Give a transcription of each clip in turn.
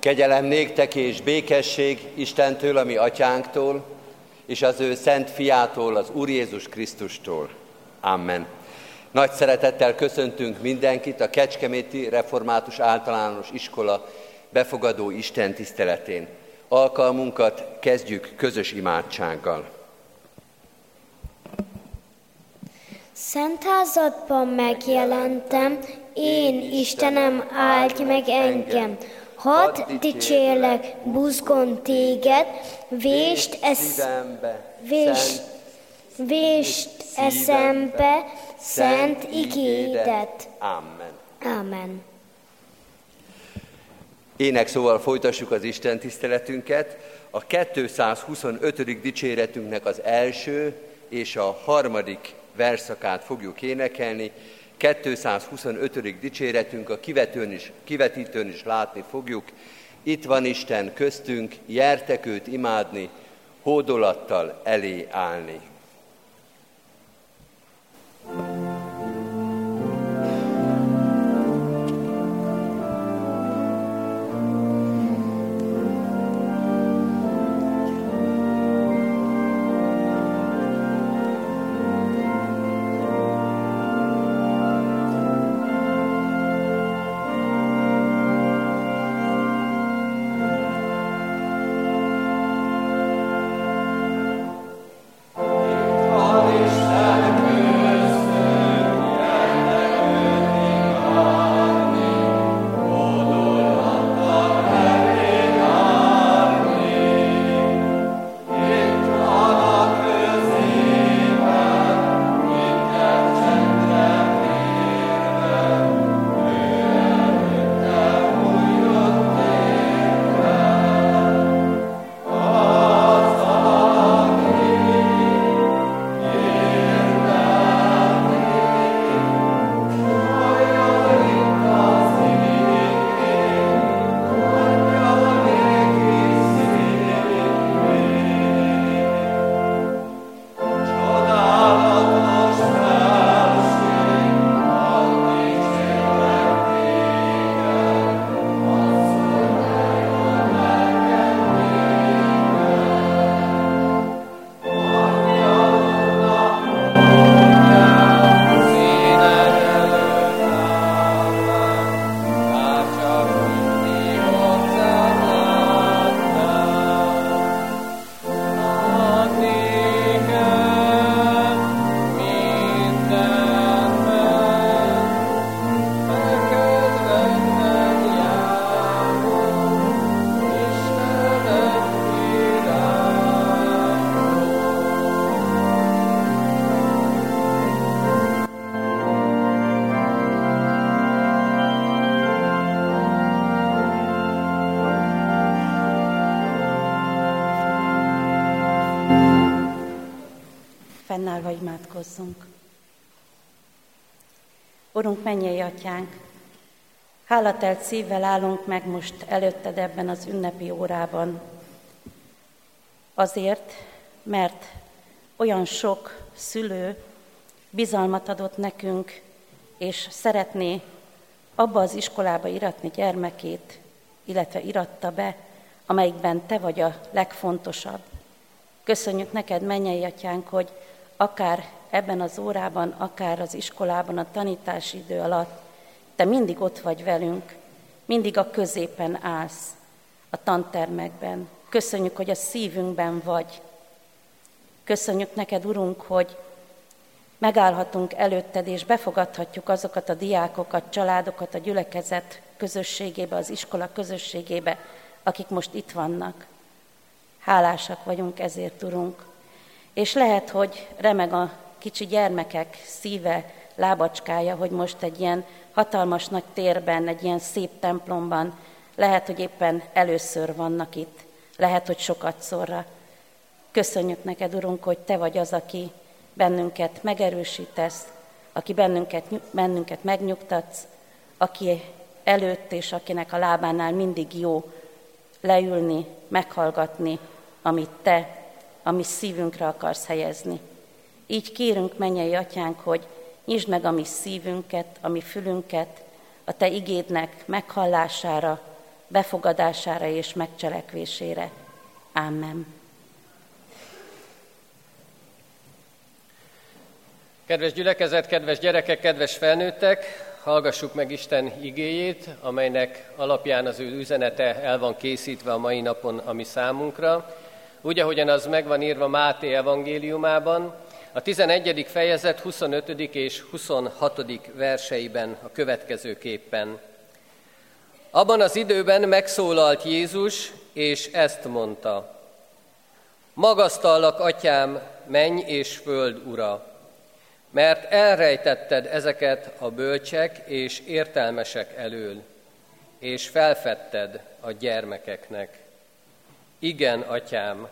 Kegyelem néktek és békesség Istentől, ami atyánktól, és az ő szent fiától, az Úr Jézus Krisztustól. Amen. Nagy szeretettel köszöntünk mindenkit a Kecskeméti Református Általános Iskola befogadó Isten tiszteletén. Alkalmunkat kezdjük közös imádsággal. Szent házadban megjelentem, én Istenem, áldj meg engem, Hadd dicsérlek, buzgon téged, vést, esz, vést, vést eszembe, szent igédet. Amen. Amen. Ének szóval folytassuk az Isten tiszteletünket. A 225. dicséretünknek az első és a harmadik verszakát fogjuk énekelni. 225. dicséretünk a kivetőn is, kivetítőn is látni fogjuk. Itt van Isten köztünk, jertek őt imádni, hódolattal elé állni. Imádkozzunk. Urunk, mennyei atyánk, hálatelt szívvel állunk meg most előtted ebben az ünnepi órában. Azért, mert olyan sok szülő bizalmat adott nekünk, és szeretné abba az iskolába iratni gyermekét, illetve iratta be, amelyikben te vagy a legfontosabb. Köszönjük neked, mennyei atyánk, hogy akár ebben az órában, akár az iskolában, a tanítási idő alatt, te mindig ott vagy velünk, mindig a középen állsz, a tantermekben. Köszönjük, hogy a szívünkben vagy. Köszönjük neked, Urunk, hogy megállhatunk előtted, és befogadhatjuk azokat a diákokat, családokat a gyülekezet közösségébe, az iskola közösségébe, akik most itt vannak. Hálásak vagyunk ezért, Urunk. És lehet, hogy remeg a kicsi gyermekek szíve, lábacskája, hogy most egy ilyen hatalmas nagy térben, egy ilyen szép templomban, lehet, hogy éppen először vannak itt, lehet, hogy sokat szorra. Köszönjük neked, Urunk, hogy Te vagy az, aki bennünket megerősítesz, aki bennünket, bennünket megnyugtatsz, aki előtt és akinek a lábánál mindig jó leülni, meghallgatni, amit Te a mi szívünkre akarsz helyezni. Így kérünk, mennyei atyánk, hogy nyisd meg a mi szívünket, a mi fülünket, a te igédnek meghallására, befogadására és megcselekvésére. Amen. Kedves gyülekezet, kedves gyerekek, kedves felnőttek, hallgassuk meg Isten igéjét, amelynek alapján az ő üzenete el van készítve a mai napon a mi számunkra. Úgy, ahogyan az meg van írva Máté evangéliumában, a 11. fejezet 25. és 26. verseiben a következőképpen. Abban az időben megszólalt Jézus, és ezt mondta. Magasztallak, atyám, menj és föld ura, mert elrejtetted ezeket a bölcsek és értelmesek elől, és felfedted a gyermekeknek. Igen, atyám,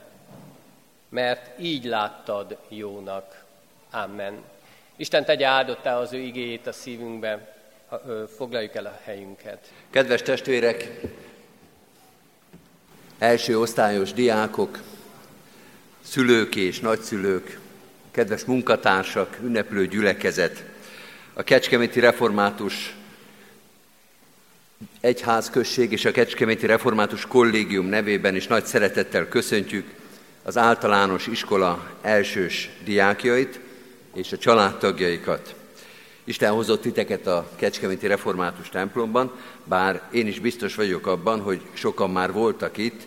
mert így láttad jónak. Amen. Isten tegye áldottá az ő igéjét a szívünkbe, foglaljuk el a helyünket. Kedves testvérek, első osztályos diákok, szülők és nagyszülők, kedves munkatársak, ünneplő gyülekezet, a Kecskeméti Református Egyházközség és a Kecskeméti Református Kollégium nevében is nagy szeretettel köszöntjük az általános iskola elsős diákjait és a családtagjaikat. Isten hozott titeket a Kecskeméti Református templomban, bár én is biztos vagyok abban, hogy sokan már voltak itt,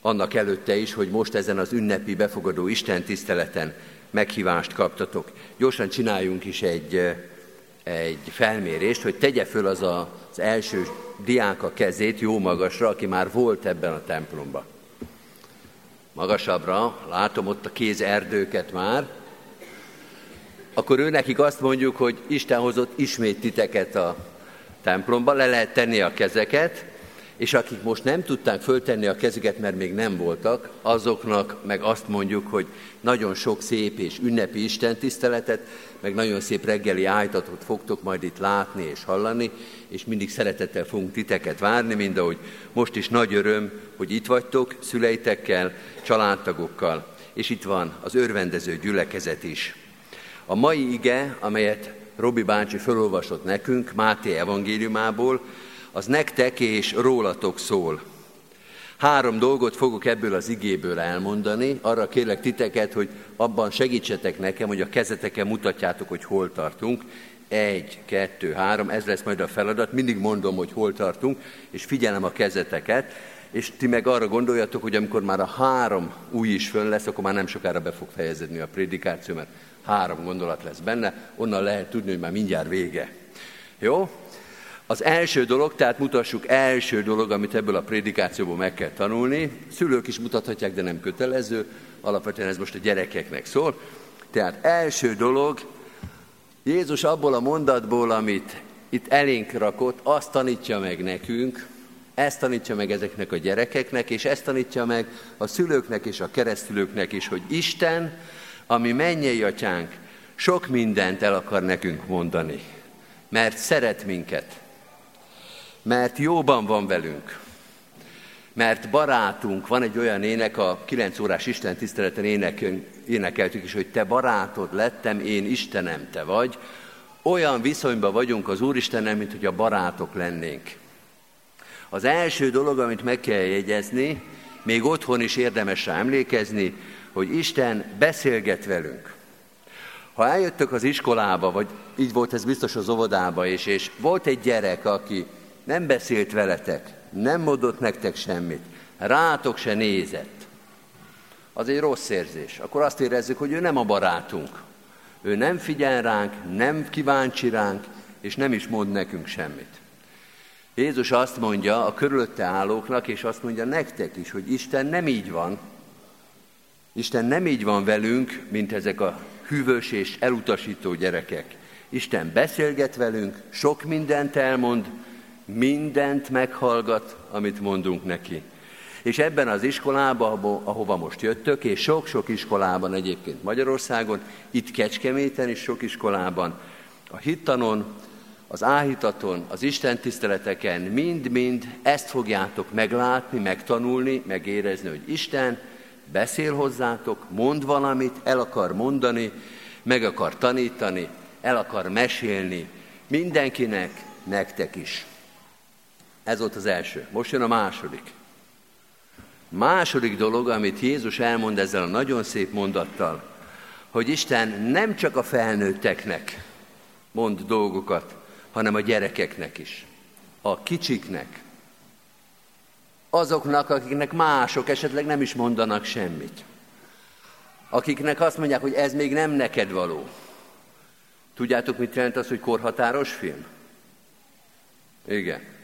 annak előtte is, hogy most ezen az ünnepi befogadó Isten tiszteleten meghívást kaptatok. Gyorsan csináljunk is egy, egy felmérést, hogy tegye föl az a, az első diák a kezét jó magasra, aki már volt ebben a templomban. Magasabbra, látom ott a kéz erdőket már, akkor ő nekik azt mondjuk, hogy Isten hozott ismét titeket a templomba, le lehet tenni a kezeket, és akik most nem tudták föltenni a kezüket, mert még nem voltak, azoknak meg azt mondjuk, hogy nagyon sok szép és ünnepi Isten tiszteletet, meg nagyon szép reggeli ájtatot fogtok majd itt látni és hallani, és mindig szeretettel fogunk titeket várni, mind ahogy most is nagy öröm, hogy itt vagytok, szüleitekkel, családtagokkal, és itt van az örvendező gyülekezet is. A mai ige, amelyet Robi bácsi felolvasott nekünk Máté evangéliumából, az nektek és rólatok szól. Három dolgot fogok ebből az igéből elmondani. Arra kérlek titeket, hogy abban segítsetek nekem, hogy a kezeteken mutatjátok, hogy hol tartunk. Egy, kettő, három, ez lesz majd a feladat. Mindig mondom, hogy hol tartunk, és figyelem a kezeteket. És ti meg arra gondoljatok, hogy amikor már a három új is fönn lesz, akkor már nem sokára be fog fejeződni a prédikáció, mert három gondolat lesz benne, onnan lehet tudni, hogy már mindjárt vége. Jó? Az első dolog, tehát mutassuk első dolog, amit ebből a prédikációból meg kell tanulni. Szülők is mutathatják, de nem kötelező. Alapvetően ez most a gyerekeknek szól. Tehát első dolog, Jézus abból a mondatból, amit itt elénk rakott, azt tanítja meg nekünk, ezt tanítja meg ezeknek a gyerekeknek, és ezt tanítja meg a szülőknek és a keresztülőknek is, hogy Isten, ami mennyei atyánk, sok mindent el akar nekünk mondani, mert szeret minket mert jóban van velünk, mert barátunk, van egy olyan ének, a 9 órás Isten tiszteleten ének, énekeltük is, hogy te barátod lettem, én Istenem te vagy, olyan viszonyban vagyunk az Úristennel, mint hogy a barátok lennénk. Az első dolog, amit meg kell jegyezni, még otthon is érdemes rá emlékezni, hogy Isten beszélget velünk. Ha eljöttök az iskolába, vagy így volt ez biztos az óvodába is, és volt egy gyerek, aki nem beszélt veletek, nem mondott nektek semmit, rátok se nézett. Az egy rossz érzés. Akkor azt érezzük, hogy ő nem a barátunk. Ő nem figyel ránk, nem kíváncsi ránk, és nem is mond nekünk semmit. Jézus azt mondja a körülötte állóknak, és azt mondja nektek is, hogy Isten nem így van. Isten nem így van velünk, mint ezek a hűvös és elutasító gyerekek. Isten beszélget velünk, sok mindent elmond, mindent meghallgat, amit mondunk neki. És ebben az iskolában, ahova most jöttök, és sok-sok iskolában egyébként Magyarországon, itt Kecskeméten is sok iskolában, a hittanon, az áhítaton, az Isten tiszteleteken mind-mind ezt fogjátok meglátni, megtanulni, megérezni, hogy Isten beszél hozzátok, mond valamit, el akar mondani, meg akar tanítani, el akar mesélni mindenkinek, nektek is. Ez volt az első. Most jön a második. Második dolog, amit Jézus elmond ezzel a nagyon szép mondattal, hogy Isten nem csak a felnőtteknek mond dolgokat, hanem a gyerekeknek is, a kicsiknek, azoknak, akiknek mások esetleg nem is mondanak semmit, akiknek azt mondják, hogy ez még nem neked való. Tudjátok, mit jelent az, hogy korhatáros film? Igen.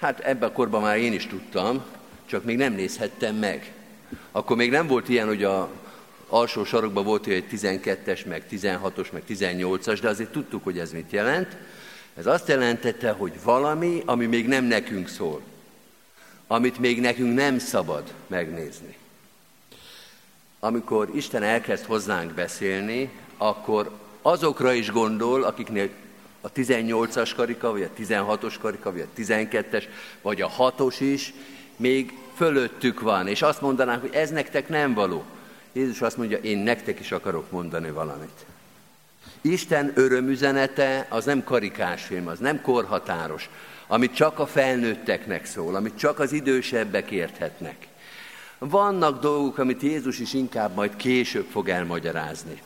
Hát ebben a korban már én is tudtam, csak még nem nézhettem meg. Akkor még nem volt ilyen, hogy a alsó sarokban volt egy 12-es, meg 16-os, meg 18-as, de azért tudtuk, hogy ez mit jelent. Ez azt jelentette, hogy valami, ami még nem nekünk szól, amit még nekünk nem szabad megnézni. Amikor Isten elkezd hozzánk beszélni, akkor azokra is gondol, akiknél a 18-as karika, vagy a 16-os karika, vagy a 12-es, vagy a 6-os is még fölöttük van, és azt mondanánk, hogy ez nektek nem való. Jézus azt mondja, én nektek is akarok mondani valamit. Isten örömüzenete az nem karikás film, az nem korhatáros, amit csak a felnőtteknek szól, amit csak az idősebbek érthetnek. Vannak dolgok, amit Jézus is inkább majd később fog elmagyarázni.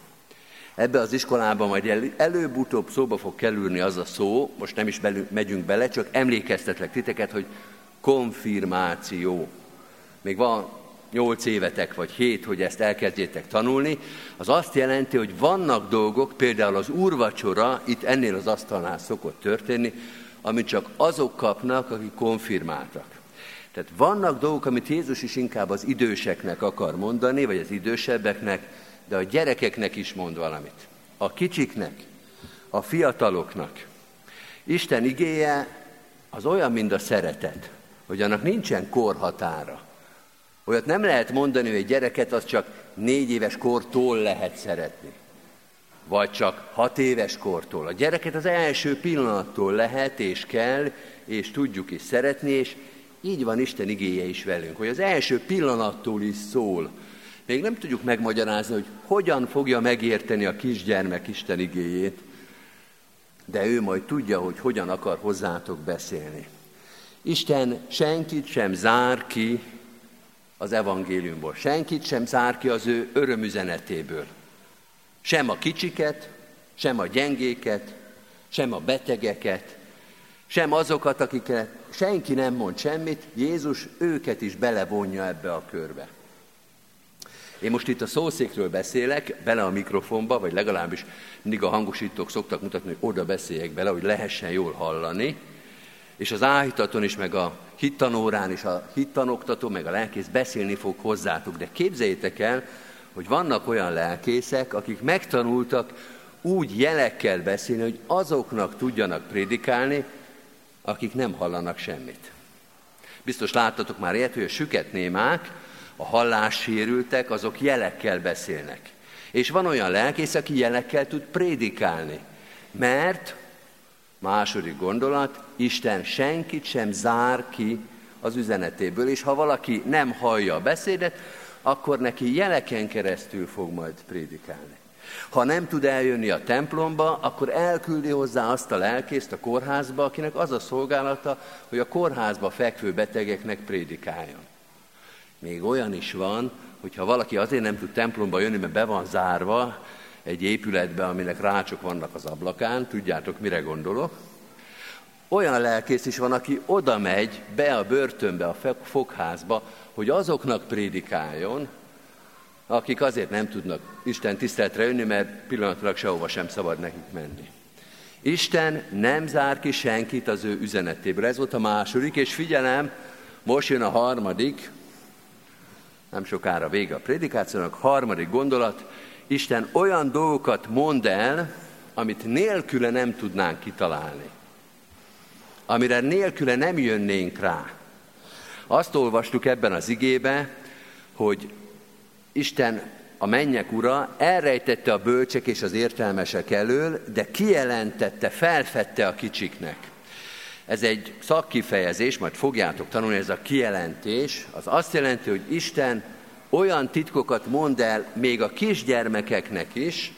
Ebbe az iskolában majd előbb-utóbb szóba fog kerülni az a szó, most nem is belül, megyünk bele, csak emlékeztetlek titeket, hogy konfirmáció. Még van nyolc évetek vagy hét, hogy ezt elkezdjétek tanulni, az azt jelenti, hogy vannak dolgok, például az úrvacsora, itt ennél az asztalnál szokott történni, amit csak azok kapnak, akik konfirmáltak. Tehát vannak dolgok, amit Jézus is inkább az időseknek akar mondani, vagy az idősebbeknek, de a gyerekeknek is mond valamit. A kicsiknek, a fiataloknak. Isten igéje az olyan, mint a szeretet, hogy annak nincsen korhatára. Olyat nem lehet mondani, hogy egy gyereket az csak négy éves kortól lehet szeretni. Vagy csak hat éves kortól. A gyereket az első pillanattól lehet és kell, és tudjuk is szeretni, és így van Isten igéje is velünk, hogy az első pillanattól is szól. Még nem tudjuk megmagyarázni, hogy hogyan fogja megérteni a kisgyermek Isten igéjét, de ő majd tudja, hogy hogyan akar hozzátok beszélni. Isten senkit sem zár ki az evangéliumból. Senkit sem zár ki az ő örömüzenetéből. Sem a kicsiket, sem a gyengéket, sem a betegeket, sem azokat, akikre senki nem mond semmit, Jézus őket is belevonja ebbe a körbe. Én most itt a szószékről beszélek, bele a mikrofonba, vagy legalábbis mindig a hangosítók szoktak mutatni, hogy oda beszéljek bele, hogy lehessen jól hallani, és az áhítaton is, meg a hittanórán is a hittanoktató, meg a lelkész beszélni fog hozzátok. De képzeljétek el, hogy vannak olyan lelkészek, akik megtanultak úgy jelekkel beszélni, hogy azoknak tudjanak prédikálni, akik nem hallanak semmit. Biztos láttatok már ilyet, hogy a süketnémák, a hallássérültek, azok jelekkel beszélnek. És van olyan lelkész, aki jelekkel tud prédikálni. Mert, második gondolat, Isten senkit sem zár ki az üzenetéből, és ha valaki nem hallja a beszédet, akkor neki jeleken keresztül fog majd prédikálni. Ha nem tud eljönni a templomba, akkor elküldi hozzá azt a lelkészt a kórházba, akinek az a szolgálata, hogy a kórházba fekvő betegeknek prédikáljon. Még olyan is van, hogyha valaki azért nem tud templomba jönni, mert be van zárva egy épületbe, aminek rácsok vannak az ablakán, tudjátok, mire gondolok, olyan lelkész is van, aki oda megy be a börtönbe, a fogházba, hogy azoknak prédikáljon, akik azért nem tudnak Isten tiszteletre jönni, mert pillanatilag sehova sem szabad nekik menni. Isten nem zár ki senkit az ő üzenetéből. Ez volt a második, és figyelem, most jön a harmadik, nem sokára vége a prédikációnak, harmadik gondolat, Isten olyan dolgokat mond el, amit nélküle nem tudnánk kitalálni. Amire nélküle nem jönnénk rá. Azt olvastuk ebben az igébe, hogy Isten a mennyek ura elrejtette a bölcsek és az értelmesek elől, de kijelentette, felfedte a kicsiknek. Ez egy szakkifejezés, majd fogjátok tanulni, ez a kijelentés, az azt jelenti, hogy Isten olyan titkokat mond el még a kisgyermekeknek is,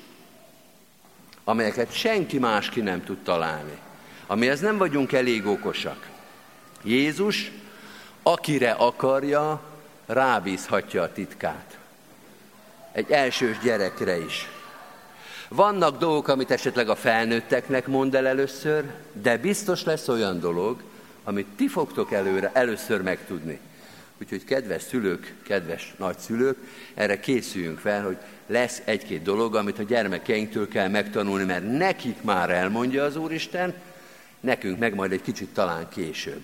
amelyeket senki más ki nem tud találni. Amihez nem vagyunk elég okosak. Jézus, akire akarja, rábízhatja a titkát. Egy elsős gyerekre is. Vannak dolgok, amit esetleg a felnőtteknek mond el először, de biztos lesz olyan dolog, amit ti fogtok előre, először megtudni. Úgyhogy kedves szülők, kedves nagyszülők, erre készüljünk fel, hogy lesz egy-két dolog, amit a gyermekeinktől kell megtanulni, mert nekik már elmondja az Úristen, nekünk meg majd egy kicsit talán később.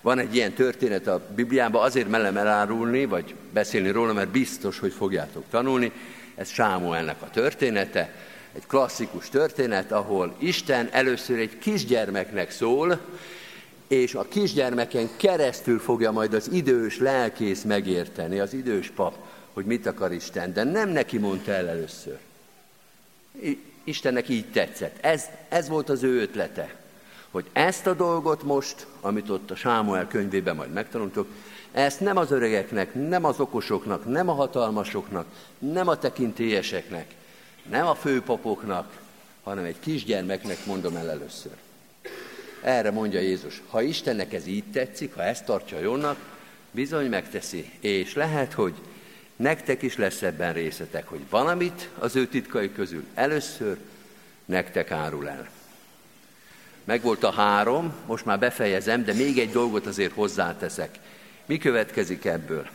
Van egy ilyen történet a Bibliában, azért mellem elárulni, vagy beszélni róla, mert biztos, hogy fogjátok tanulni. Ez Sámuelnek a története, egy klasszikus történet, ahol Isten először egy kisgyermeknek szól, és a kisgyermeken keresztül fogja majd az idős lelkész megérteni, az idős pap, hogy mit akar Isten, de nem neki mondta el először. Istennek így tetszett. Ez, ez volt az ő ötlete, hogy ezt a dolgot most, amit ott a Sámuel könyvében majd megtanultok, ezt nem az öregeknek, nem az okosoknak, nem a hatalmasoknak, nem a tekintélyeseknek, nem a főpapoknak, hanem egy kisgyermeknek mondom el először. Erre mondja Jézus, ha Istennek ez így tetszik, ha ezt tartja jónak, bizony megteszi. És lehet, hogy nektek is lesz ebben részletek, hogy valamit az ő titkai közül először nektek árul el. Megvolt a három, most már befejezem, de még egy dolgot azért hozzáteszek. Mi következik ebből?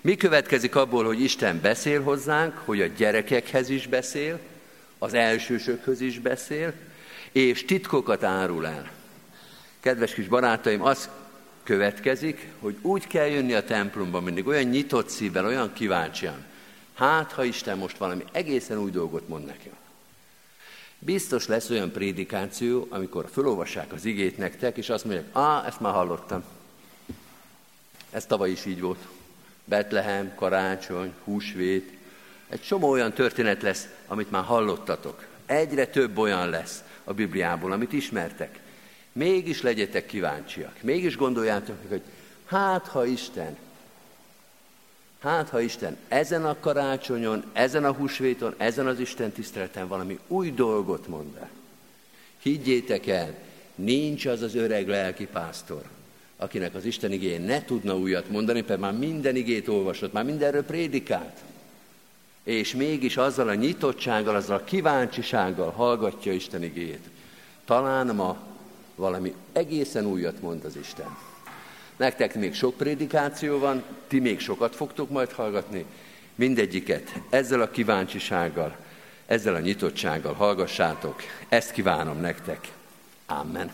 Mi következik abból, hogy Isten beszél hozzánk, hogy a gyerekekhez is beszél, az elsősökhöz is beszél, és titkokat árul el. Kedves kis barátaim, az következik, hogy úgy kell jönni a templomba mindig, olyan nyitott szívvel, olyan kíváncsian. Hát, ha Isten most valami egészen új dolgot mond nekem. Biztos lesz olyan prédikáció, amikor felolvassák az igét nektek, és azt mondják, á, ezt már hallottam. Ez tavaly is így volt. Betlehem, karácsony, húsvét. Egy csomó olyan történet lesz, amit már hallottatok. Egyre több olyan lesz, a Bibliából, amit ismertek. Mégis legyetek kíváncsiak, mégis gondoljátok, hogy hát ha Isten, hát ha Isten ezen a karácsonyon, ezen a húsvéton, ezen az Isten tiszteleten valami új dolgot mond el. Higgyétek el, nincs az az öreg lelkipásztor, akinek az Isten igény ne tudna újat mondani, mert már minden igét olvasott, már mindenről prédikált és mégis azzal a nyitottsággal, azzal a kíváncsisággal hallgatja Isten igét. Talán ma valami egészen újat mond az Isten. Nektek még sok prédikáció van, ti még sokat fogtok majd hallgatni, mindegyiket ezzel a kíváncsisággal, ezzel a nyitottsággal hallgassátok. Ezt kívánom nektek. Amen.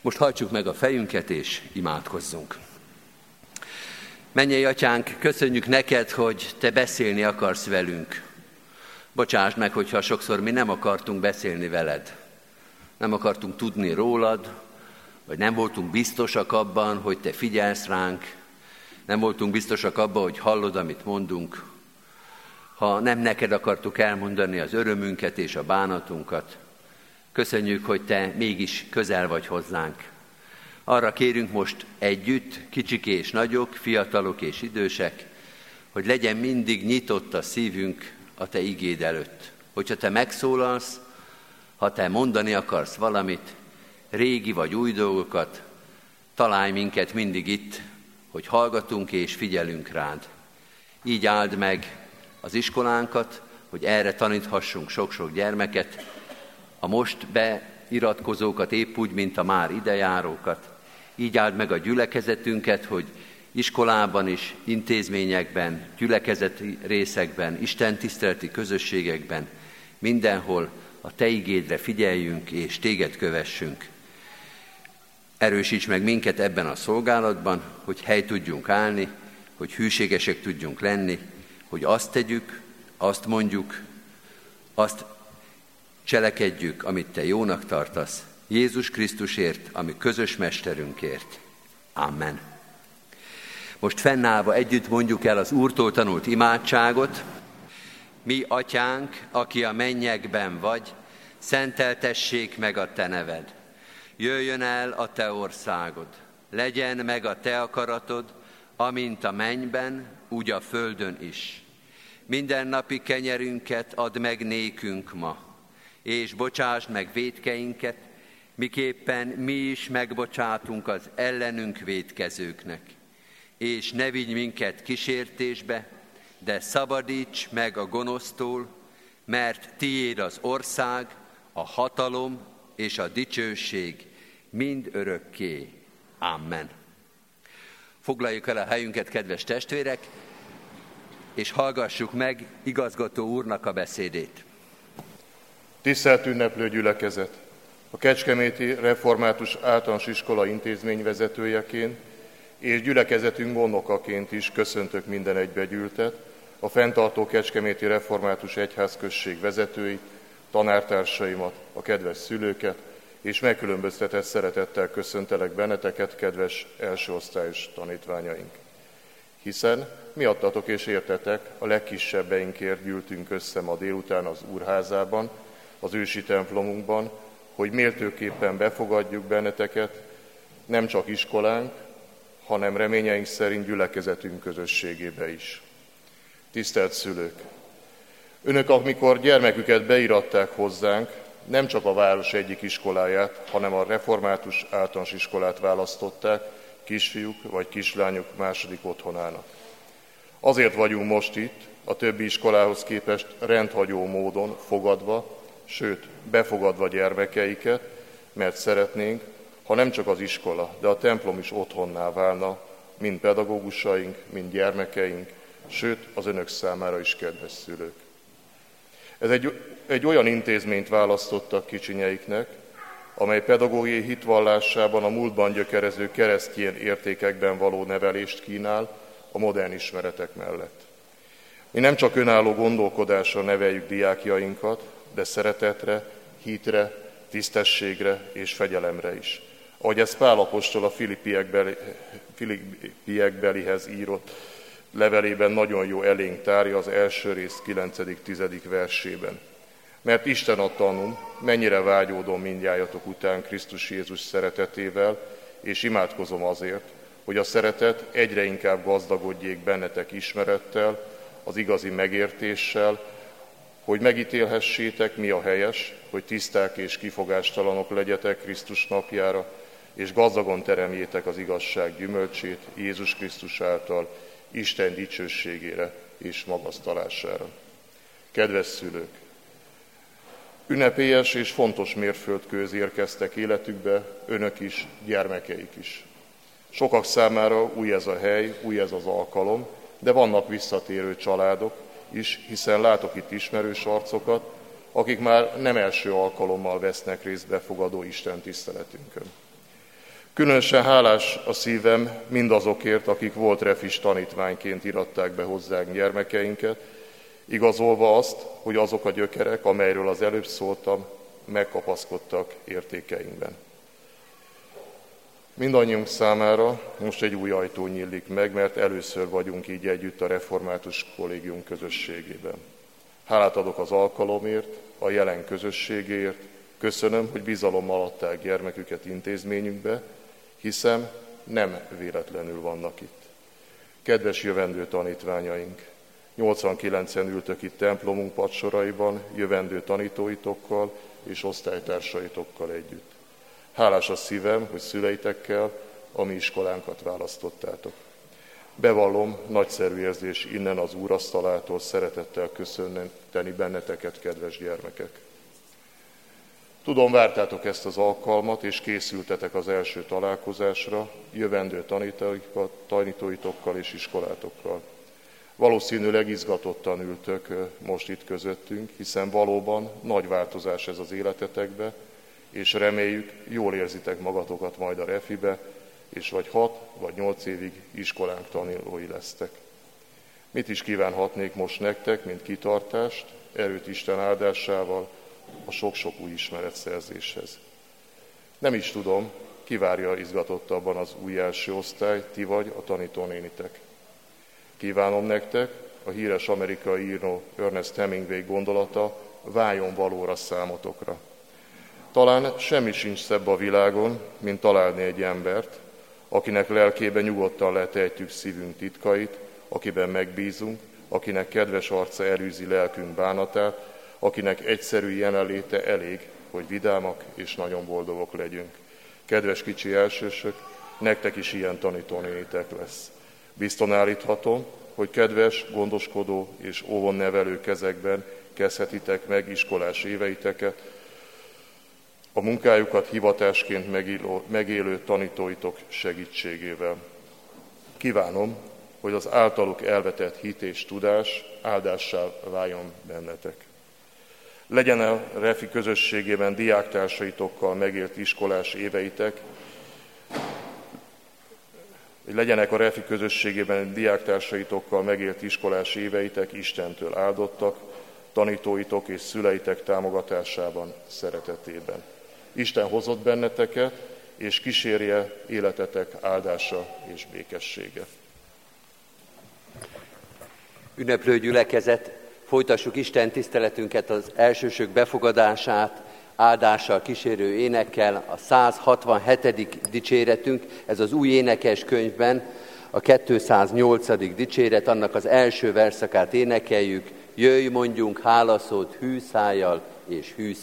Most hajtsuk meg a fejünket és imádkozzunk. Mennyei atyánk, köszönjük neked, hogy te beszélni akarsz velünk. Bocsáss meg, hogyha sokszor mi nem akartunk beszélni veled. Nem akartunk tudni rólad, vagy nem voltunk biztosak abban, hogy te figyelsz ránk, nem voltunk biztosak abban, hogy hallod, amit mondunk. Ha nem neked akartuk elmondani az örömünket és a bánatunkat, köszönjük, hogy te mégis közel vagy hozzánk. Arra kérünk most együtt, kicsik és nagyok, fiatalok és idősek, hogy legyen mindig nyitott a szívünk a Te igéd előtt. Hogyha Te megszólalsz, ha Te mondani akarsz valamit, régi vagy új dolgokat, találj minket mindig itt, hogy hallgatunk és figyelünk rád. Így áld meg az iskolánkat, hogy erre taníthassunk sok-sok gyermeket, a most beiratkozókat épp úgy, mint a már idejárókat, így áld meg a gyülekezetünket, hogy iskolában is, intézményekben, gyülekezeti részekben, Isten tiszteleti közösségekben, mindenhol a Te igédre figyeljünk és Téged kövessünk. Erősíts meg minket ebben a szolgálatban, hogy hely tudjunk állni, hogy hűségesek tudjunk lenni, hogy azt tegyük, azt mondjuk, azt cselekedjük, amit Te jónak tartasz, Jézus Krisztusért, ami közös mesterünkért. Amen. Most fennállva együtt mondjuk el az Úrtól tanult imádságot. Mi, atyánk, aki a mennyekben vagy, szenteltessék meg a te neved. Jöjjön el a te országod. Legyen meg a te akaratod, amint a mennyben, úgy a földön is. Minden napi kenyerünket add meg nékünk ma, és bocsásd meg védkeinket, miképpen mi is megbocsátunk az ellenünk védkezőknek. És ne vigy minket kísértésbe, de szabadíts meg a gonosztól, mert tiéd az ország, a hatalom és a dicsőség mind örökké. Amen. Foglaljuk el a helyünket, kedves testvérek, és hallgassuk meg igazgató úrnak a beszédét. Tisztelt ünneplő gyülekezet! A Kecskeméti Református Általános Iskola intézmény vezetőjeként és gyülekezetünk gondokaként is köszöntök minden egybegyűltet, a fenntartó Kecskeméti Református Egyházközség vezetőit, tanártársaimat, a kedves szülőket, és megkülönböztetett szeretettel köszöntelek benneteket, kedves elsőosztályos tanítványaink. Hiszen miattatok és értetek a legkisebbeinkért gyűltünk össze ma délután az Úrházában, az ősi templomunkban, hogy méltőképpen befogadjuk benneteket, nem csak iskolánk, hanem reményeink szerint gyülekezetünk közösségébe is. Tisztelt szülők! Önök, amikor gyermeküket beiratták hozzánk, nem csak a város egyik iskoláját, hanem a református általános iskolát választották kisfiúk vagy kislányok második otthonának. Azért vagyunk most itt, a többi iskolához képest rendhagyó módon fogadva, sőt, befogadva gyermekeiket, mert szeretnénk, ha nem csak az iskola, de a templom is otthonná válna, mind pedagógusaink, mind gyermekeink, sőt, az önök számára is kedves szülők. Ez egy, egy olyan intézményt választottak kicsinyeiknek, amely pedagógiai hitvallásában a múltban gyökerező keresztjén értékekben való nevelést kínál a modern ismeretek mellett. Mi nem csak önálló gondolkodásra neveljük diákjainkat, de szeretetre, hitre, tisztességre és fegyelemre is. Ahogy ez Pál a Filippiekbelihez írott levelében nagyon jó elénk tárja az első rész 9.-10. versében. Mert Isten a tanum, mennyire vágyódom mindjájatok után Krisztus Jézus szeretetével, és imádkozom azért, hogy a szeretet egyre inkább gazdagodjék bennetek ismerettel, az igazi megértéssel, hogy megítélhessétek, mi a helyes, hogy tiszták és kifogástalanok legyetek Krisztus napjára, és gazdagon teremjétek az igazság gyümölcsét Jézus Krisztus által, Isten dicsőségére és magasztalására. Kedves szülők! Ünnepélyes és fontos mérföldkőz érkeztek életükbe, önök is, gyermekeik is. Sokak számára új ez a hely, új ez az alkalom, de vannak visszatérő családok is, hiszen látok itt ismerős arcokat, akik már nem első alkalommal vesznek részt befogadó Isten tiszteletünkön. Különösen hálás a szívem mindazokért, akik volt refis tanítványként iratták be hozzánk gyermekeinket, igazolva azt, hogy azok a gyökerek, amelyről az előbb szóltam, megkapaszkodtak értékeinkben. Mindannyiunk számára most egy új ajtó nyílik meg, mert először vagyunk így együtt a református kollégium közösségében. Hálát adok az alkalomért, a jelen közösségért, köszönöm, hogy bizalommal adták gyermeküket intézményünkbe, hiszem nem véletlenül vannak itt. Kedves jövendő tanítványaink, 89-en ültök itt templomunk padsoraiban, jövendő tanítóitokkal és osztálytársaitokkal együtt. Hálás a szívem, hogy szüleitekkel a mi iskolánkat választottátok. Bevallom, nagyszerű érzés innen az úrasztalától szeretettel köszönteni benneteket, kedves gyermekek. Tudom, vártátok ezt az alkalmat, és készültetek az első találkozásra, jövendő tanítóitokkal és iskolátokkal. Valószínűleg izgatottan ültök most itt közöttünk, hiszen valóban nagy változás ez az életetekbe, és reméljük, jól érzitek magatokat majd a refibe, és vagy hat vagy nyolc évig iskolánk tanulói lesztek. Mit is kívánhatnék most nektek, mint kitartást, erőt Isten áldásával, a sok-sok új ismeret szerzéshez. Nem is tudom, kivárja izgatottabban az új első osztály, ti vagy a tanítónénitek. Kívánom nektek, a híres amerikai író Ernest Hemingway gondolata váljon valóra számotokra. Talán semmi sincs szebb a világon, mint találni egy embert, akinek lelkébe nyugodtan letehetjük szívünk titkait, akiben megbízunk, akinek kedves arca elűzi lelkünk bánatát, akinek egyszerű jelenléte elég, hogy vidámak és nagyon boldogok legyünk. Kedves kicsi elsősök, nektek is ilyen tanítónénitek lesz. Bizton állíthatom, hogy kedves, gondoskodó és óvon nevelő kezekben kezdhetitek meg iskolás éveiteket, a munkájukat hivatásként megélő, megélő tanítóitok segítségével. Kívánom, hogy az általuk elvetett hit és tudás áldássá váljon bennetek. Legyen a Refi közösségében diáktársaitokkal megélt iskolás éveitek, legyenek a Refi közösségében diáktársaitokkal megélt iskolás éveitek Istentől áldottak, tanítóitok és szüleitek támogatásában, szeretetében. Isten hozott benneteket, és kísérje életetek áldása és békessége. Ünneplő gyülekezet, folytassuk Isten tiszteletünket az elsősök befogadását, áldással kísérő énekkel, a 167. dicséretünk, ez az új énekes könyvben, a 208. dicséret, annak az első verszakát énekeljük, jöjj mondjunk hálaszót hű szájjal és hű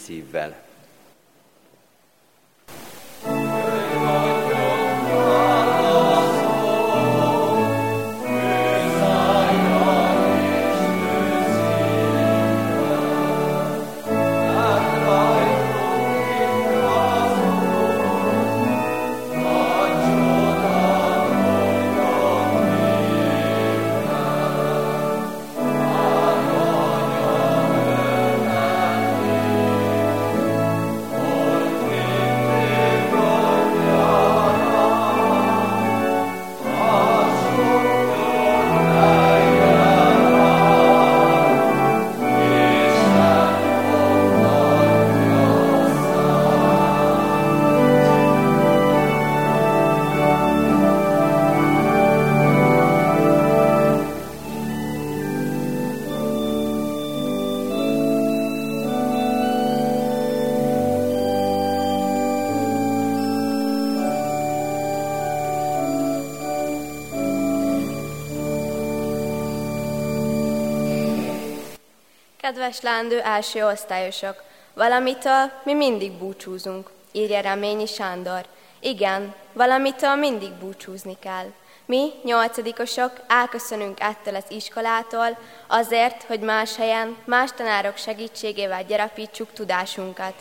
Kedves lándő első osztályosok, valamitől mi mindig búcsúzunk, írja Reményi Sándor. Igen, valamitől mindig búcsúzni kell. Mi, nyolcadikosok, elköszönünk ettől az iskolától, azért, hogy más helyen, más tanárok segítségével gyarapítsuk tudásunkat.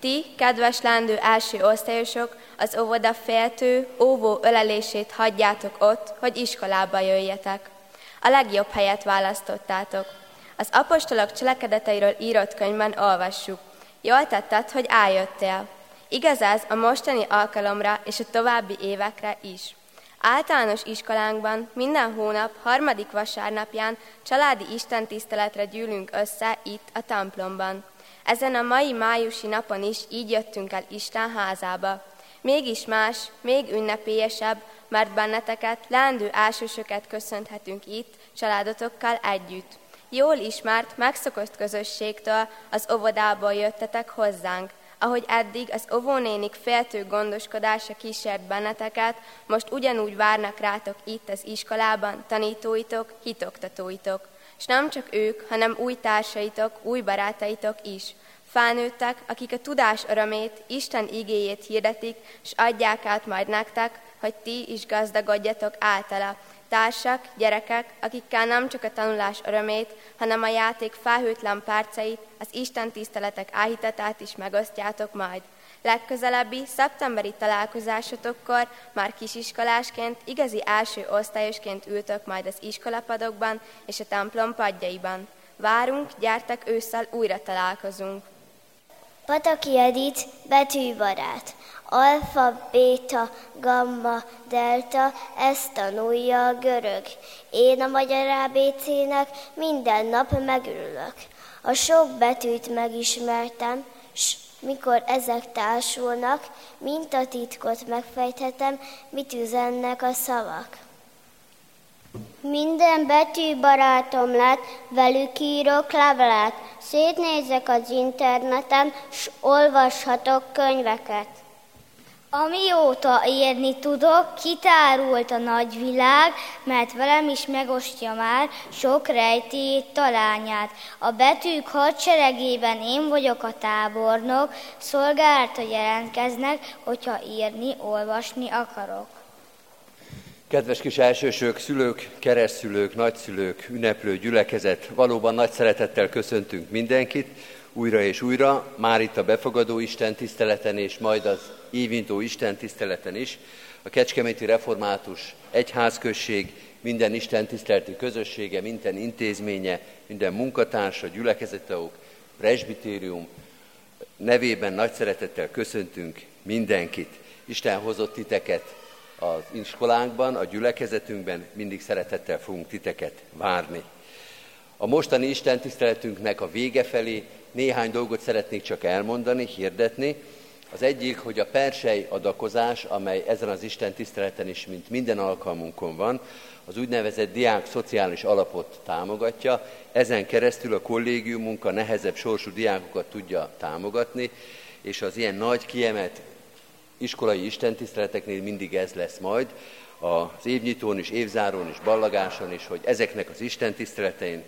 Ti, kedves lándő első osztályosok, az óvoda féltő, óvó ölelését hagyjátok ott, hogy iskolába jöjjetek. A legjobb helyet választottátok. Az apostolok cselekedeteiről írott könyvben olvassuk. Jól tetted, hogy eljöttél. Igaz ez a mostani alkalomra és a további évekre is. Általános iskolánkban minden hónap harmadik vasárnapján családi istentiszteletre gyűlünk össze itt a templomban. Ezen a mai májusi napon is így jöttünk el Isten házába. Mégis más, még ünnepélyesebb, mert benneteket, lendő elsősöket köszönhetünk itt, családotokkal együtt. Jól ismert, megszokott közösségtől az óvodából jöttetek hozzánk, ahogy eddig az óvónénik féltő gondoskodása kísért benneteket, most ugyanúgy várnak rátok itt az iskolában tanítóitok, hitoktatóitok. És nem csak ők, hanem új társaitok, új barátaitok is. Felnőttek, akik a tudás örömét, Isten igéjét hirdetik, és adják át majd nektek, hogy ti is gazdagodjatok általa, Társak, gyerekek, akikkel nem csak a tanulás örömét, hanem a játék felhőtlen párcait, az Isten tiszteletek áhítatát is megosztjátok majd. Legközelebbi szeptemberi találkozásotokkor már kisiskolásként, igazi első osztályosként ültök majd az iskolapadokban és a templom padjaiban. Várunk, gyertek ősszel újra találkozunk. Pataki Edith, betűbarát alfa, béta, gamma, delta, ezt tanulja a görög. Én a magyar ABC-nek minden nap megörülök. A sok betűt megismertem, s mikor ezek társulnak, mint a titkot megfejthetem, mit üzennek a szavak. Minden betű barátom lett, velük írok levelet, szétnézek az interneten, s olvashatok könyveket. Amióta érni tudok, kitárult a nagyvilág, mert velem is megosztja már sok rejtélyét, talányát. A betűk hadseregében én vagyok a tábornok, szolgálata jelentkeznek, hogyha írni, olvasni akarok. Kedves kis elsősök, szülők, keresztülők, nagyszülők, ünneplő gyülekezet, valóban nagy szeretettel köszöntünk mindenkit, újra és újra, már itt a befogadó Isten tiszteleten és majd az évintó Isten tiszteleten is. A Kecskeméti Református Egyházközség minden Isten tiszteleti közössége, minden intézménye, minden munkatársa, gyülekezetők, presbitérium nevében nagy szeretettel köszöntünk mindenkit. Isten hozott titeket az iskolánkban, a gyülekezetünkben, mindig szeretettel fogunk titeket várni. A mostani Isten tiszteletünknek a vége felé néhány dolgot szeretnék csak elmondani, hirdetni. Az egyik, hogy a persej adakozás, amely ezen az Isten tiszteleten is, mint minden alkalmunkon van, az úgynevezett diák szociális alapot támogatja, ezen keresztül a kollégiumunk a nehezebb sorsú diákokat tudja támogatni, és az ilyen nagy kiemelt iskolai istentiszteleteknél mindig ez lesz majd, az évnyitón is, évzárón is, ballagáson is, hogy ezeknek az istentiszteletein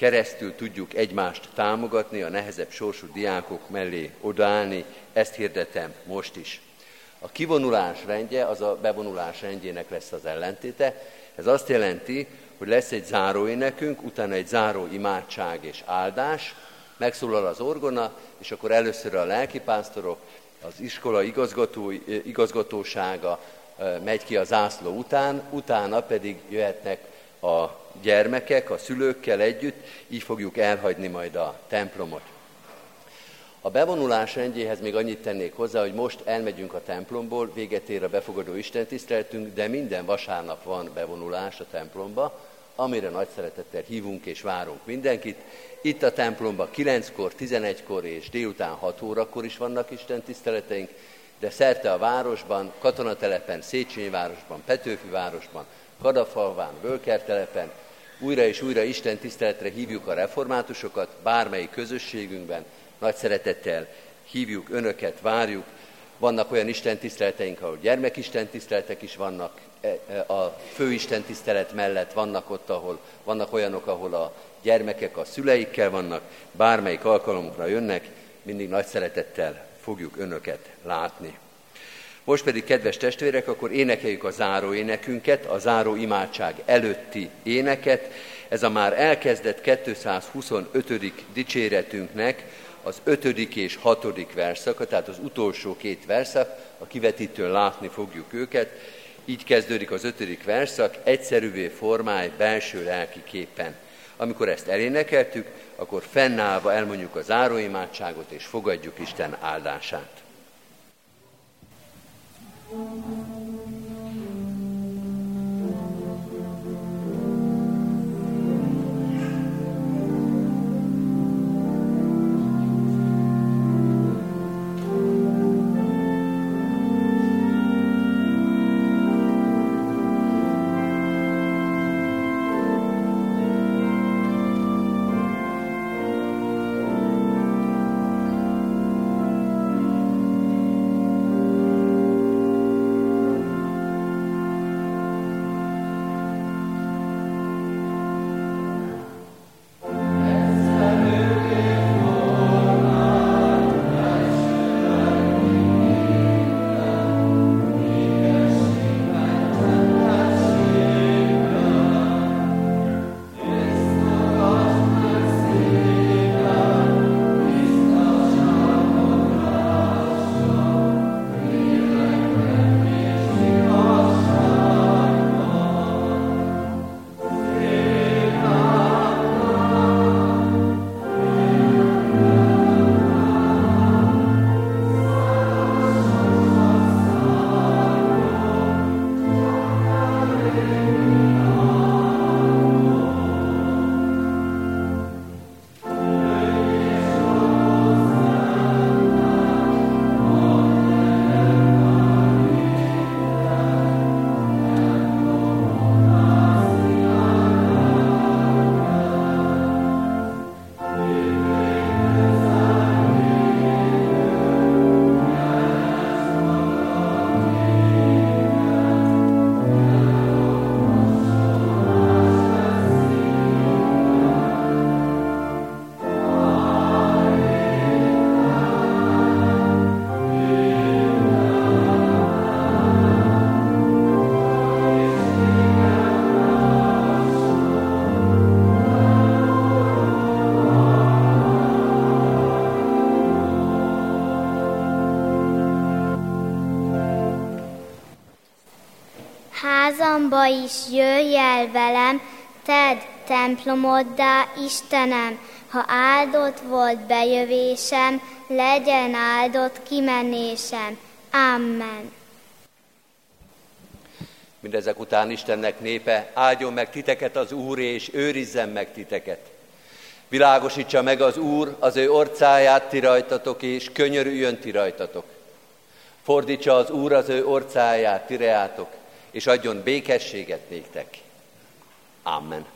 keresztül tudjuk egymást támogatni, a nehezebb sorsú diákok mellé odaállni, ezt hirdetem most is. A kivonulás rendje az a bevonulás rendjének lesz az ellentéte. Ez azt jelenti, hogy lesz egy záróénekünk, utána egy záró imádság és áldás, megszólal az orgona, és akkor először a lelkipásztorok, az iskola igazgató, igazgatósága megy ki a zászló után, utána pedig jöhetnek a gyermekek, a szülőkkel együtt, így fogjuk elhagyni majd a templomot. A bevonulás rendjéhez még annyit tennék hozzá, hogy most elmegyünk a templomból, véget ér a befogadó istentiszteletünk, de minden vasárnap van bevonulás a templomba, amire nagy szeretettel hívunk és várunk mindenkit. Itt a templomban 9-kor, 11-kor és délután 6 órakor is vannak Isten tiszteleteink, de szerte a városban, katonatelepen, Széchenyi városban, Petőfi városban, Kadafalván, Völkertelepen, újra és újra Isten tiszteletre hívjuk a reformátusokat, bármelyik közösségünkben, nagy szeretettel hívjuk önöket, várjuk. Vannak olyan Isten tiszteleteink, ahol gyermekisten tiszteletek is vannak, e, e, a főisten tisztelet mellett vannak ott, ahol vannak olyanok, ahol a gyermekek a szüleikkel vannak, bármelyik alkalomukra jönnek, mindig nagy szeretettel fogjuk önöket látni. Most pedig, kedves testvérek, akkor énekeljük a záró énekünket, a záró imádság előtti éneket. Ez a már elkezdett 225. dicséretünknek az ötödik és hatodik verszaka, tehát az utolsó két verszak, a kivetítőn látni fogjuk őket. Így kezdődik az ötödik verszak, egyszerűvé formáj belső lelki képen. Amikor ezt elénekeltük, akkor fennállva elmondjuk a záróimádságot, és fogadjuk Isten áldását. Thank you. Is jöjj el velem, tedd templomoddá Istenem, ha áldott volt bejövésem, legyen áldott kimenésem. Amen. Mindezek után Istennek népe, áldjon meg titeket az Úr, és őrizzen meg titeket. Világosítsa meg az Úr az ő orcáját ti rajtatok, és könyörüljön ti rajtatok. Fordítsa az Úr az ő orcáját ti reátok, és adjon békességet néktek. Amen.